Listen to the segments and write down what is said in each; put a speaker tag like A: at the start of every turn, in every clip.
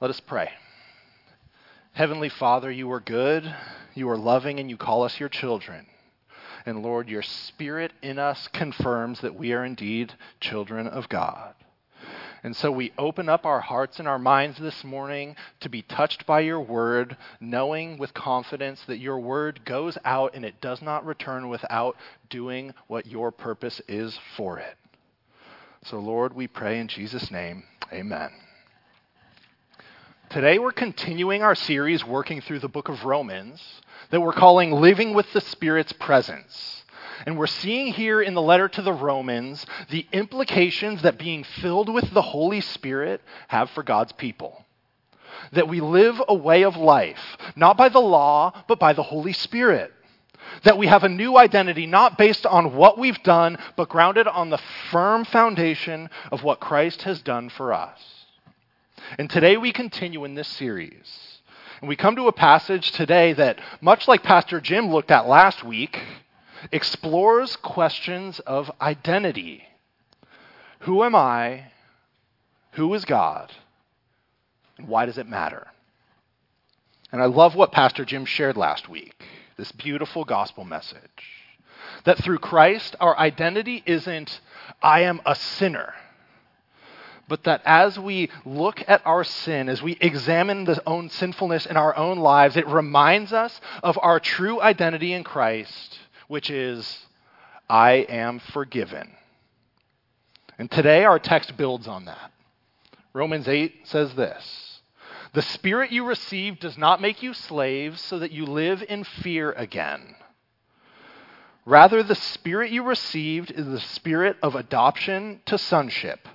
A: Let us pray. Heavenly Father, you are good, you are loving, and you call us your children. And Lord, your Spirit in us confirms that we are indeed children of God. And so we open up our hearts and our minds this morning to be touched by your word, knowing with confidence that your word goes out and it does not return without doing what your purpose is for it. So, Lord, we pray in Jesus' name, amen. Today we're continuing our series working through the book of Romans that we're calling Living with the Spirit's Presence. And we're seeing here in the letter to the Romans the implications that being filled with the Holy Spirit have for God's people. That we live a way of life, not by the law, but by the Holy Spirit. That we have a new identity, not based on what we've done, but grounded on the firm foundation of what Christ has done for us. And today we continue in this series. And we come to a passage today that, much like Pastor Jim looked at last week, explores questions of identity. Who am I? Who is God? And why does it matter? And I love what Pastor Jim shared last week this beautiful gospel message. That through Christ, our identity isn't, I am a sinner but that as we look at our sin, as we examine the own sinfulness in our own lives, it reminds us of our true identity in Christ which is, I am forgiven. And today our text builds on that. Romans 8 says this The Spirit you received does not make you slaves so that you live in fear again. Rather, the Spirit you received is the Spirit of adoption to sonship.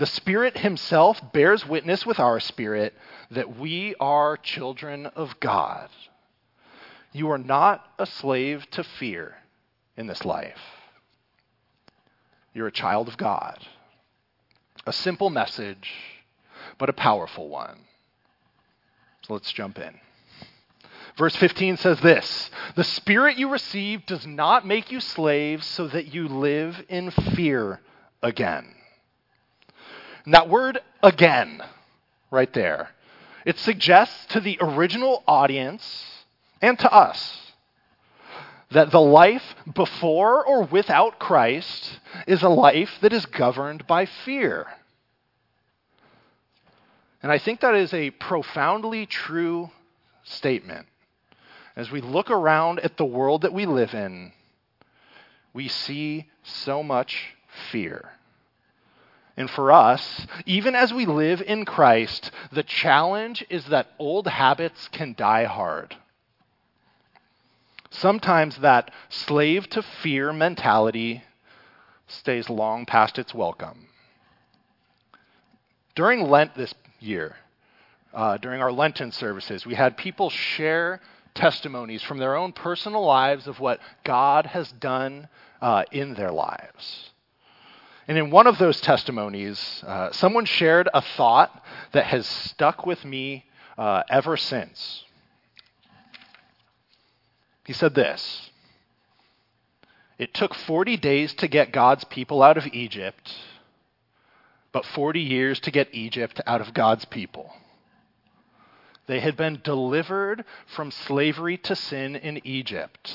A: The Spirit Himself bears witness with our spirit that we are children of God. You are not a slave to fear in this life. You're a child of God. A simple message, but a powerful one. So let's jump in. Verse 15 says this The Spirit you received does not make you slaves so that you live in fear again. And that word again, right there, it suggests to the original audience and to us that the life before or without Christ is a life that is governed by fear. And I think that is a profoundly true statement. As we look around at the world that we live in, we see so much fear. And for us, even as we live in Christ, the challenge is that old habits can die hard. Sometimes that slave to fear mentality stays long past its welcome. During Lent this year, uh, during our Lenten services, we had people share testimonies from their own personal lives of what God has done uh, in their lives. And in one of those testimonies, uh, someone shared a thought that has stuck with me uh, ever since. He said this It took 40 days to get God's people out of Egypt, but 40 years to get Egypt out of God's people. They had been delivered from slavery to sin in Egypt.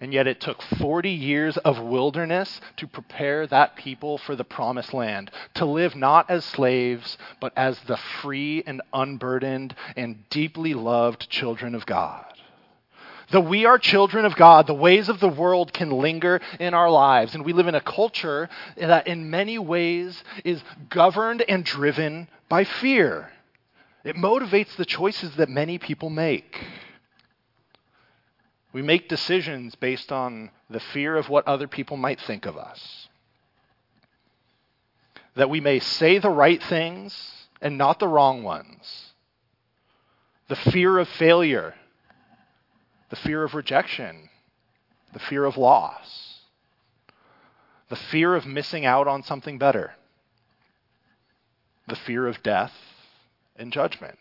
A: And yet it took 40 years of wilderness to prepare that people for the promised land, to live not as slaves, but as the free and unburdened and deeply loved children of God. Though we are children of God, the ways of the world can linger in our lives. And we live in a culture that, in many ways, is governed and driven by fear. It motivates the choices that many people make. We make decisions based on the fear of what other people might think of us. That we may say the right things and not the wrong ones. The fear of failure the fear of rejection, the fear of loss, the fear of missing out on something better, the fear of death and judgment.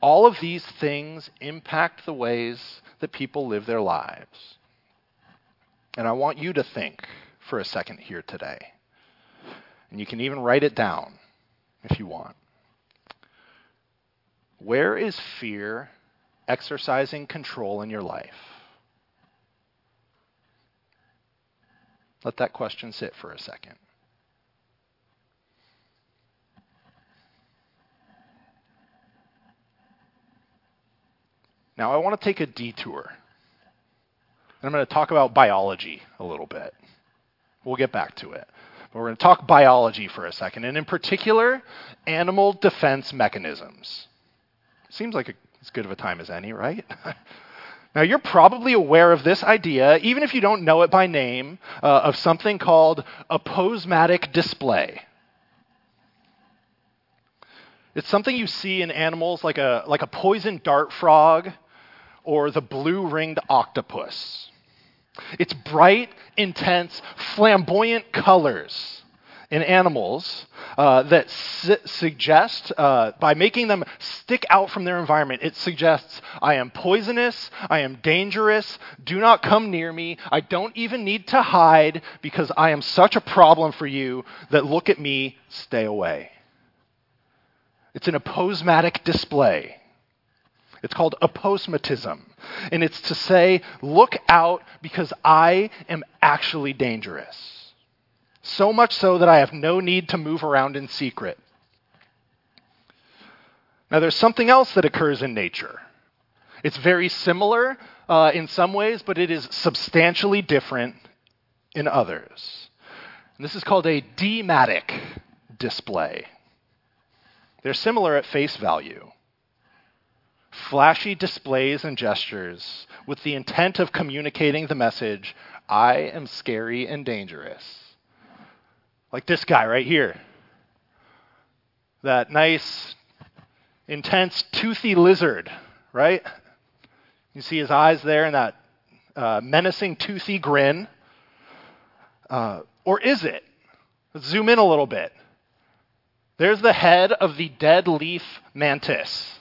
A: All of these things impact the ways that people live their lives. And I want you to think for a second here today. And you can even write it down if you want. Where is fear exercising control in your life? Let that question sit for a second. Now, I want to take a detour. And I'm going to talk about biology a little bit. We'll get back to it. But we're going to talk biology for a second, and in particular, animal defense mechanisms. Seems like a, as good of a time as any, right? now, you're probably aware of this idea, even if you don't know it by name, uh, of something called aposematic display. It's something you see in animals like a, like a poison dart frog or the blue ringed octopus. It's bright, intense, flamboyant colors in animals uh, that su- suggest, uh, by making them stick out from their environment, it suggests, I am poisonous, I am dangerous, do not come near me, I don't even need to hide because I am such a problem for you that look at me, stay away. It's an aposematic display. It's called aposematism. And it's to say, look out because I am actually dangerous. So much so that I have no need to move around in secret. Now, there's something else that occurs in nature. It's very similar uh, in some ways, but it is substantially different in others. And this is called a deimatic display. They're similar at face value flashy displays and gestures with the intent of communicating the message I am scary and dangerous. Like this guy right here. That nice, intense, toothy lizard, right? You see his eyes there and that uh, menacing, toothy grin. Uh, or is it? Let's zoom in a little bit. There's the head of the dead leaf mantis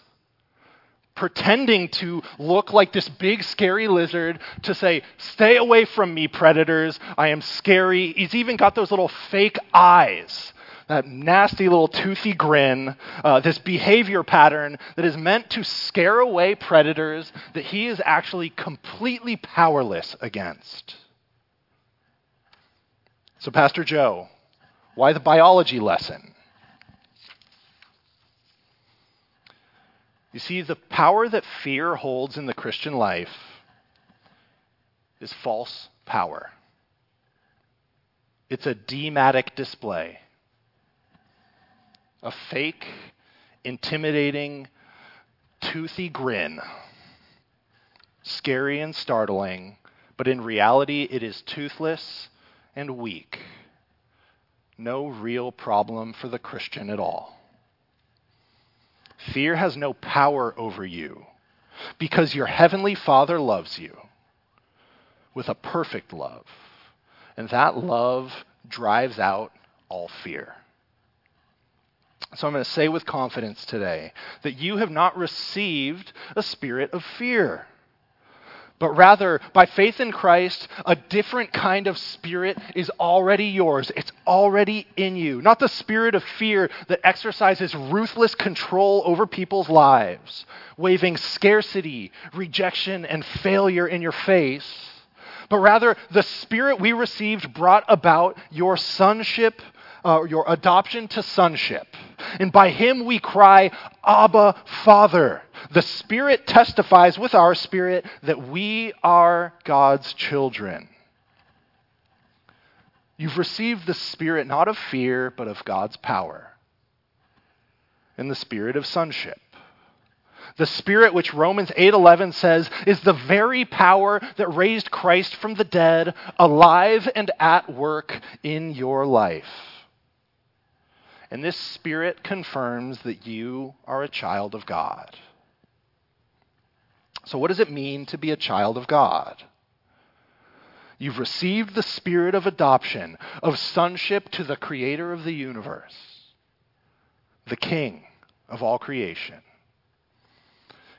A: pretending to look like this big, scary lizard to say, Stay away from me, predators. I am scary. He's even got those little fake eyes. That nasty little toothy grin, uh, this behavior pattern that is meant to scare away predators that he is actually completely powerless against. So, Pastor Joe, why the biology lesson? You see, the power that fear holds in the Christian life is false power. It's a deimatic display, a fake, intimidating, toothy grin, scary and startling, but in reality, it is toothless and weak. No real problem for the Christian at all. Fear has no power over you because your heavenly Father loves you with a perfect love. And that love drives out all fear. So I'm going to say with confidence today that you have not received a spirit of fear but rather, by faith in Christ, a different kind of spirit is already yours. It's already in you. Not the spirit of fear that exercises ruthless control over people's lives, waving scarcity, rejection, and failure in your face, but rather the spirit we received brought about your sonship uh, your adoption to sonship. And by him we cry, Abba, Father. The Spirit testifies with our spirit that we are God's children. You've received the Spirit not of fear, but of God's power, and the Spirit of sonship. The Spirit, which Romans 8:11 says is the very power that raised Christ from the dead, alive and at work in your life. And this Spirit confirms that you are a child of God. So, what does it mean to be a child of God? You've received the spirit of adoption, of sonship to the creator of the universe, the king of all creation.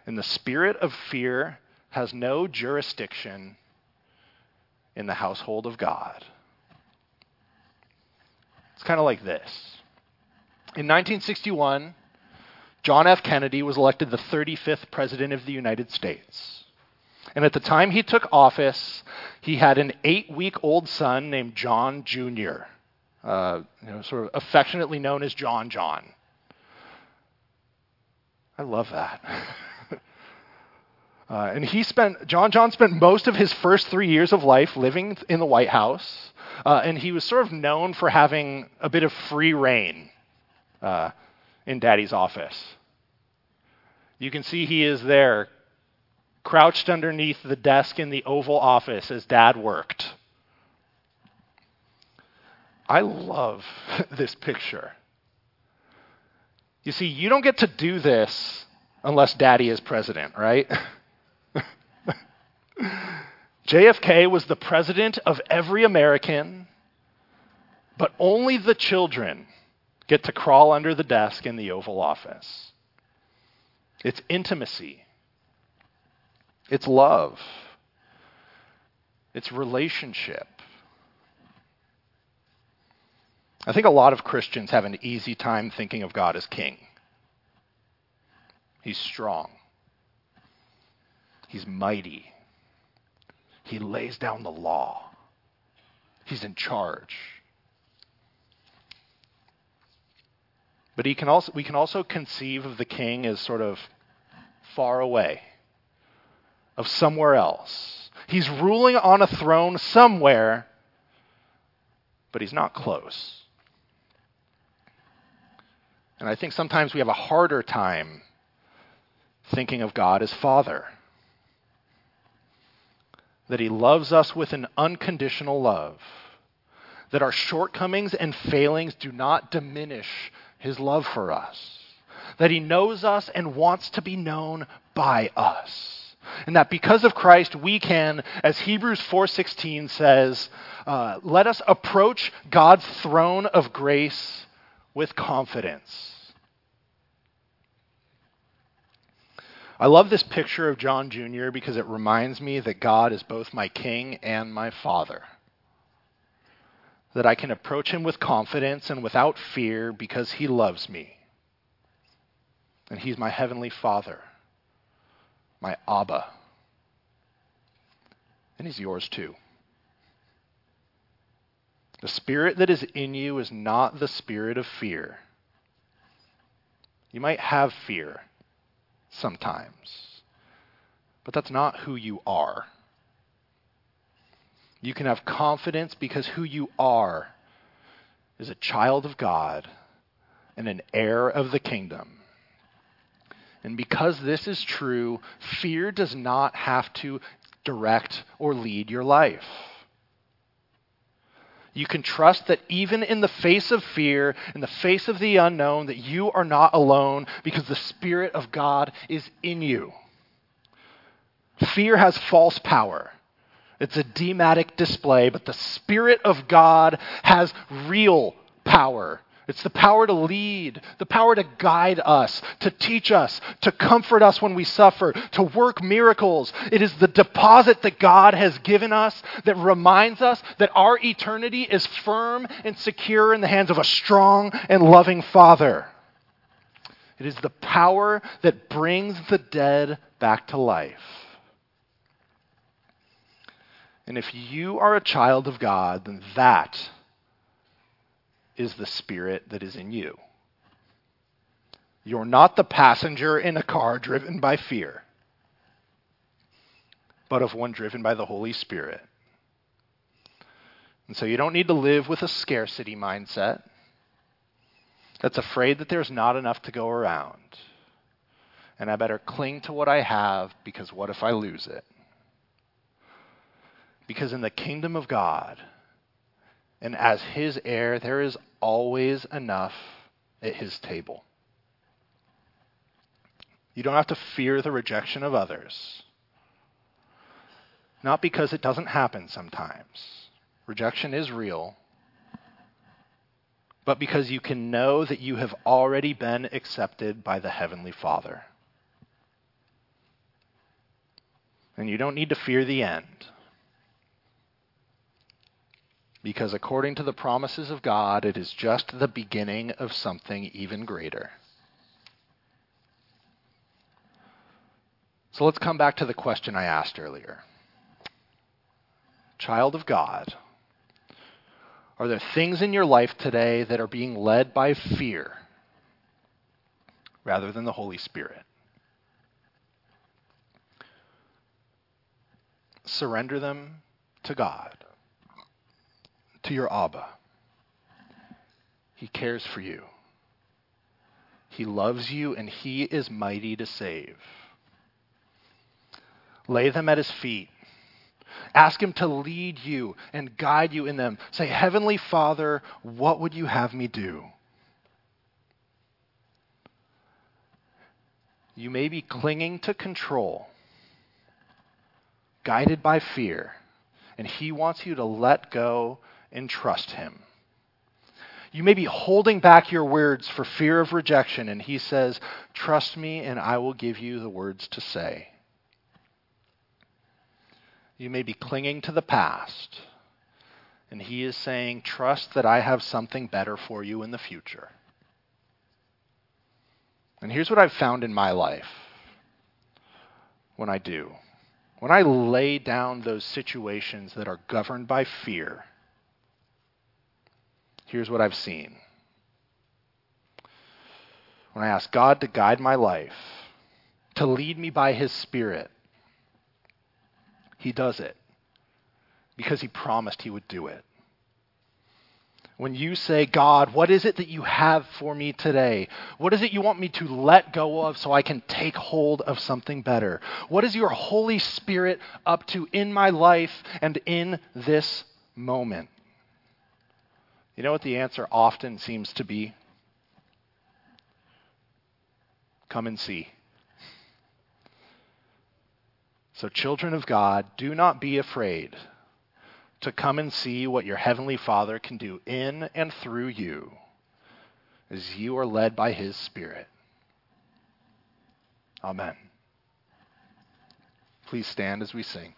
A: And the spirit of fear has no jurisdiction in the household of God. It's kind of like this. In 1961, John F. Kennedy was elected the 35th President of the United States. And at the time he took office, he had an eight week old son named John Jr., uh, you know, sort of affectionately known as John John. I love that. uh, and he spent, John John spent most of his first three years of life living in the White House. Uh, and he was sort of known for having a bit of free reign uh, in Daddy's office. You can see he is there, crouched underneath the desk in the Oval Office as Dad worked. I love this picture. You see, you don't get to do this unless daddy is president, right? JFK was the president of every American, but only the children get to crawl under the desk in the Oval Office. It's intimacy, it's love, it's relationship. I think a lot of Christians have an easy time thinking of God as king. He's strong. He's mighty. He lays down the law. He's in charge. But he can also, we can also conceive of the king as sort of far away, of somewhere else. He's ruling on a throne somewhere, but he's not close. And I think sometimes we have a harder time thinking of God as Father. That He loves us with an unconditional love. That our shortcomings and failings do not diminish His love for us. That He knows us and wants to be known by us. And that because of Christ, we can, as Hebrews 4.16 says, uh, let us approach God's throne of grace with confidence. I love this picture of John Jr. because it reminds me that God is both my king and my father. That I can approach him with confidence and without fear because he loves me. And he's my heavenly father, my Abba. And he's yours too. The spirit that is in you is not the spirit of fear. You might have fear sometimes, but that's not who you are. You can have confidence because who you are is a child of God and an heir of the kingdom. And because this is true, fear does not have to direct or lead your life. You can trust that even in the face of fear, in the face of the unknown, that you are not alone because the Spirit of God is in you. Fear has false power. It's a deimatic display, but the Spirit of God has real power. It's the power to lead, the power to guide us, to teach us, to comfort us when we suffer, to work miracles. It is the deposit that God has given us that reminds us that our eternity is firm and secure in the hands of a strong and loving Father. It is the power that brings the dead back to life. And if you are a child of God, then that is the Spirit that is in you. You're not the passenger in a car driven by fear, but of one driven by the Holy Spirit. And so you don't need to live with a scarcity mindset that's afraid that there's not enough to go around. And I better cling to what I have because what if I lose it? Because in the kingdom of God, and as his heir, there is always enough at his table. You don't have to fear the rejection of others. Not because it doesn't happen sometimes. Rejection is real. But because you can know that you have already been accepted by the Heavenly Father. And you don't need to fear the end. Because according to the promises of God, it is just the beginning of something even greater. So let's come back to the question I asked earlier. Child of God, are there things in your life today that are being led by fear rather than the Holy Spirit? Surrender them to God, to your Abba. He cares for you. He loves you and he is mighty to save. Lay them at his feet. Ask him to lead you and guide you in them. Say, Heavenly Father, what would you have me do? You may be clinging to control, guided by fear, and he wants you to let go and trust him. You may be holding back your words for fear of rejection, and he says, Trust me, and I will give you the words to say. You may be clinging to the past, and he is saying, Trust that I have something better for you in the future. And here's what I've found in my life when I do. When I lay down those situations that are governed by fear, here's what I've seen. When I ask God to guide my life, to lead me by His Spirit, He does it because He promised He would do it. When you say, God, what is it that you have for me today? What is it you want me to let go of so I can take hold of something better? What is your Holy Spirit up to in my life and in this moment? You know what the answer often seems to be? Come and see. So, children of God, do not be afraid to come and see what your Heavenly Father can do in and through you as you are led by His Spirit. Amen. Please stand as we sing.